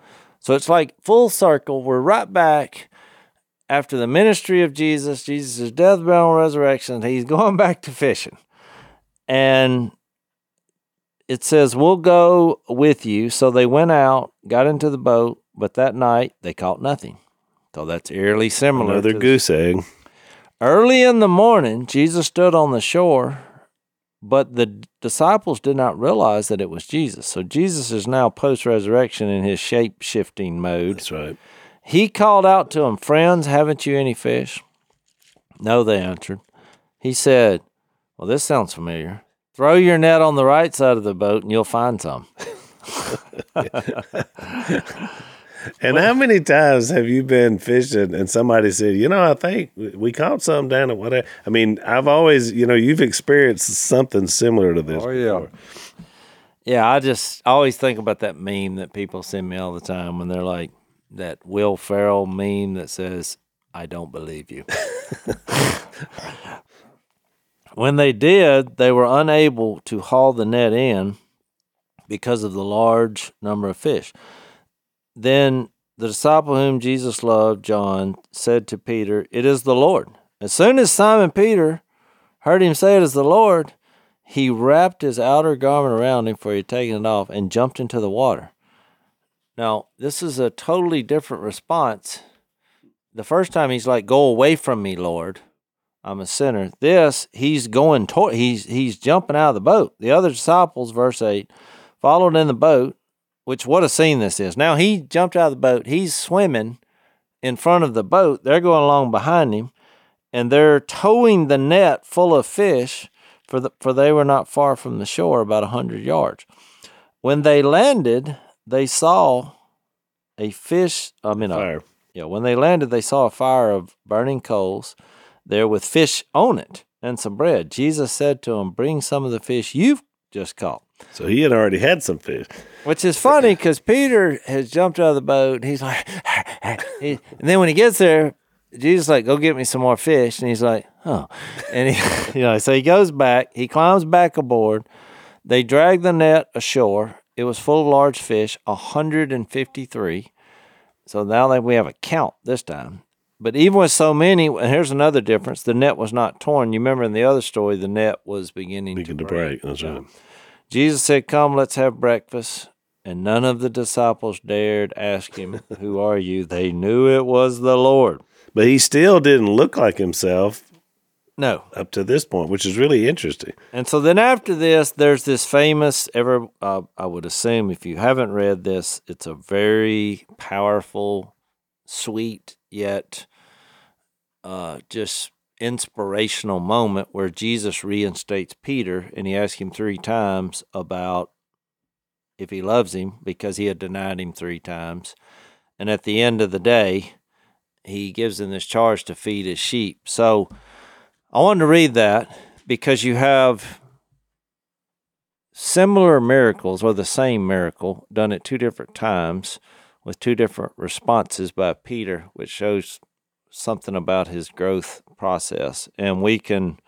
So it's like full circle. We're right back after the ministry of Jesus, Jesus' death, burial, and resurrection. He's going back to fishing. And it says, We'll go with you. So they went out, got into the boat, but that night they caught nothing. So that's eerily similar. Another goose egg. Early in the morning, Jesus stood on the shore, but the disciples did not realize that it was Jesus. So Jesus is now post resurrection in his shape shifting mode. That's right. He called out to them, Friends, haven't you any fish? No, they answered. He said, Well, this sounds familiar. Throw your net on the right side of the boat and you'll find some. And how many times have you been fishing and somebody said, you know, I think we caught some down at whatever? I mean, I've always, you know, you've experienced something similar to this. Oh yeah, Yeah, I just I always think about that meme that people send me all the time when they're like that Will Ferrell meme that says, I don't believe you. when they did, they were unable to haul the net in because of the large number of fish. Then the disciple whom Jesus loved, John, said to Peter, It is the Lord. As soon as Simon Peter heard him say it is the Lord, he wrapped his outer garment around him, for he had taken it off, and jumped into the water. Now, this is a totally different response. The first time he's like, Go away from me, Lord. I'm a sinner. This, he's going toward he's he's jumping out of the boat. The other disciples, verse eight, followed in the boat, which what a scene this is. Now he jumped out of the boat, he's swimming in front of the boat. They're going along behind him, and they're towing the net full of fish for the, for they were not far from the shore, about a hundred yards. When they landed, they saw a fish. I mean, a, Fire. yeah. When they landed, they saw a fire of burning coals there with fish on it and some bread. Jesus said to them, "Bring some of the fish you've just caught." So he had already had some fish. Which is funny because Peter has jumped out of the boat. And he's like, he- and then when he gets there, Jesus like, go get me some more fish. And he's like, oh. And he, you know, so he goes back, he climbs back aboard. They drag the net ashore. It was full of large fish, 153. So now that we have a count this time. But even with so many, and here's another difference the net was not torn. You remember in the other story, the net was beginning Begin to to break. break. That's right. Jesus said, Come, let's have breakfast. And none of the disciples dared ask him, Who are you? They knew it was the Lord. But he still didn't look like himself No. up to this point, which is really interesting. And so then after this, there's this famous, ever, uh, I would assume if you haven't read this, it's a very powerful, sweet, yet uh, just inspirational moment where Jesus reinstates Peter and he asks him three times about if he loves him because he had denied him three times. And at the end of the day, he gives him this charge to feed his sheep. So I wanted to read that because you have similar miracles or the same miracle done at two different times with two different responses by Peter, which shows something about his growth process. And we can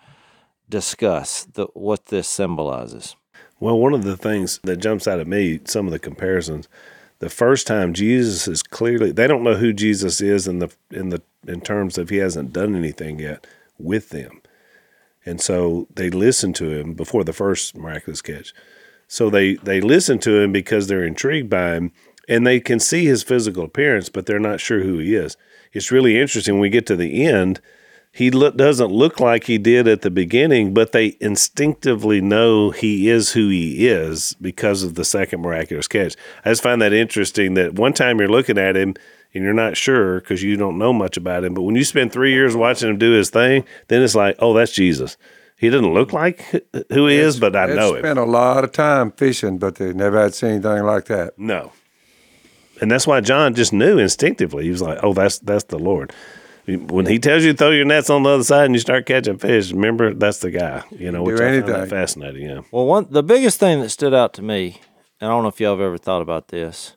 discuss the, what this symbolizes. Well, one of the things that jumps out at me, some of the comparisons, the first time Jesus is clearly they don't know who Jesus is in the in the in terms of he hasn't done anything yet with them. And so they listen to him before the first miraculous catch. So they they listen to him because they're intrigued by him and they can see his physical appearance, but they're not sure who he is. It's really interesting when we get to the end he look, doesn't look like he did at the beginning, but they instinctively know he is who he is because of the second miraculous catch. I just find that interesting that one time you're looking at him and you're not sure because you don't know much about him, but when you spend three years watching him do his thing, then it's like, oh, that's Jesus. He doesn't look like who he is, but I know him. spent a lot of time fishing, but they never had seen anything like that. No. And that's why John just knew instinctively. He was like, "Oh, that's that's the Lord." When he tells you to throw your nets on the other side and you start catching fish, remember that's the guy. You know, Do which I find that anything. fascinating. Yeah. Well, one the biggest thing that stood out to me, and I don't know if y'all have ever thought about this.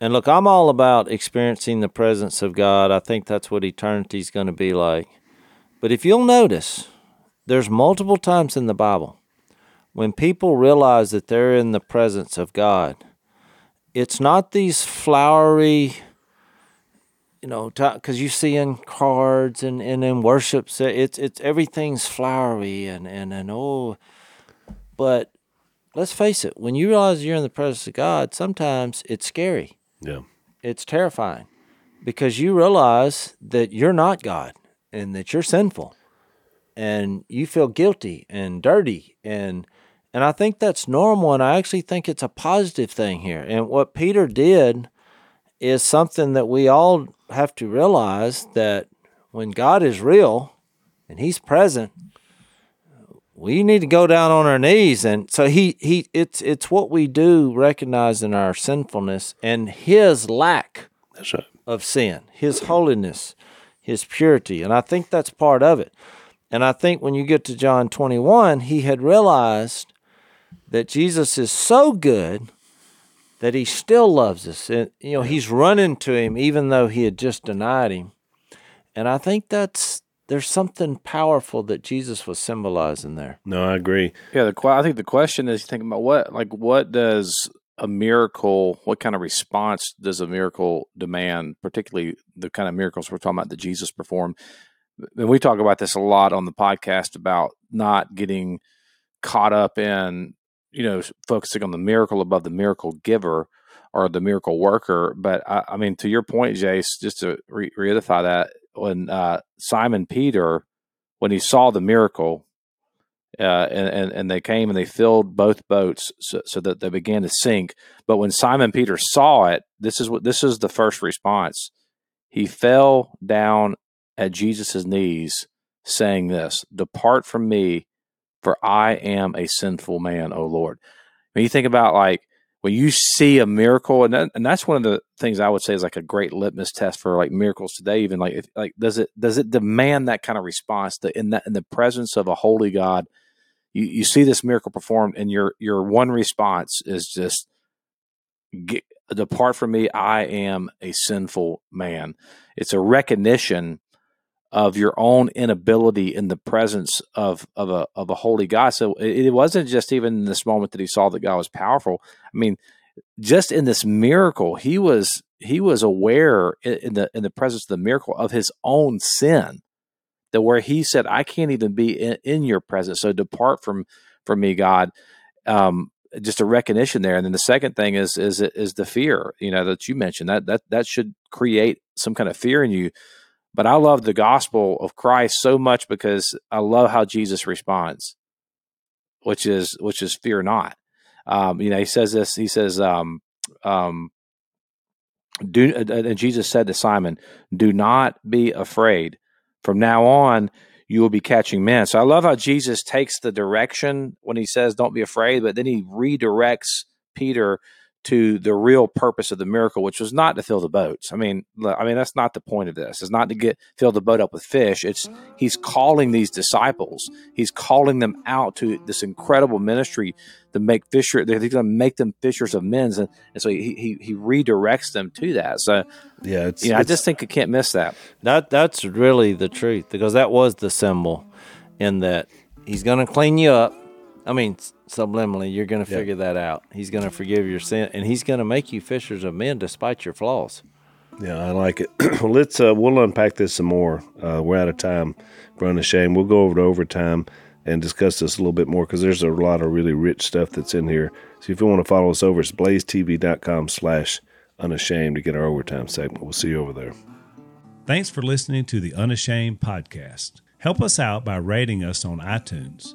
And look, I'm all about experiencing the presence of God. I think that's what eternity's going to be like. But if you'll notice, there's multiple times in the Bible when people realize that they're in the presence of God. It's not these flowery, you know, because you see in cards and, and in worship, it's it's everything's flowery and and and oh, but let's face it, when you realize you're in the presence of God, sometimes it's scary. Yeah. It's terrifying because you realize that you're not God and that you're sinful and you feel guilty and dirty and and I think that's normal and I actually think it's a positive thing here. And what Peter did is something that we all have to realize that when God is real and he's present, we need to go down on our knees and so he he it's it's what we do recognizing our sinfulness and his lack right. of sin, his holiness, his purity. And I think that's part of it. And I think when you get to John 21, he had realized that Jesus is so good that he still loves us. And, you know, he's running to him even though he had just denied him. And I think that's there's something powerful that Jesus was symbolizing there. No, I agree. Yeah, the I think the question is thinking about what like what does a miracle, what kind of response does a miracle demand, particularly the kind of miracles we're talking about that Jesus performed. And we talk about this a lot on the podcast about not getting caught up in, you know, focusing on the miracle above the miracle giver or the miracle worker. But I, I mean, to your point, Jase, just to re- reiterate that, when uh, Simon Peter, when he saw the miracle, uh, and, and and they came and they filled both boats so, so that they began to sink. But when Simon Peter saw it, this is what this is the first response. He fell down at Jesus' knees, saying this: "Depart from me, for I am a sinful man, O Lord." When you think about like when you see a miracle, and that, and that's one of the things I would say is like a great litmus test for like miracles today. Even like if, like does it does it demand that kind of response that in that in the presence of a holy God, you, you see this miracle performed, and your your one response is just depart from me. I am a sinful man. It's a recognition of your own inability in the presence of of a of a holy God. So it, it wasn't just even in this moment that he saw that God was powerful. I mean, just in this miracle, he was he was aware in, the in the presence of the miracle of his own sin. That where he said, "I can't even be in, in your presence, so depart from from me, God." Um, just a recognition there, and then the second thing is is is the fear. You know that you mentioned that that that should create some kind of fear in you but I love the gospel of Christ so much because I love how Jesus responds, which is which is fear not. Um, you know, he says this. He says, um, um, "Do." And Jesus said to Simon, "Do not be afraid. From now on, you will be catching men." So I love how Jesus takes the direction when he says, "Don't be afraid," but then he redirects Peter to the real purpose of the miracle, which was not to fill the boats. I mean, I mean that's not the point of this. It's not to get fill the boat up with fish. It's he's calling these disciples. He's calling them out to this incredible ministry to make fisher. They're going to make them fishers of men, and, and so he, he he redirects them to that. So Yeah, it's, you know, I just think you can't miss that. That that's really the truth because that was the symbol in that he's going to clean you up. I mean, subliminally, you're going to figure that out. He's going to forgive your sin and he's going to make you fishers of men despite your flaws. Yeah, I like it. well, let's uh, we'll unpack this some more. Uh, we're out of time, Run a shame. We'll go over to overtime and discuss this a little bit more because there's a lot of really rich stuff that's in here. So if you want to follow us over, it's blazetv.com slash unashamed to get our overtime segment. We'll see you over there. Thanks for listening to the Unashamed podcast. Help us out by rating us on iTunes.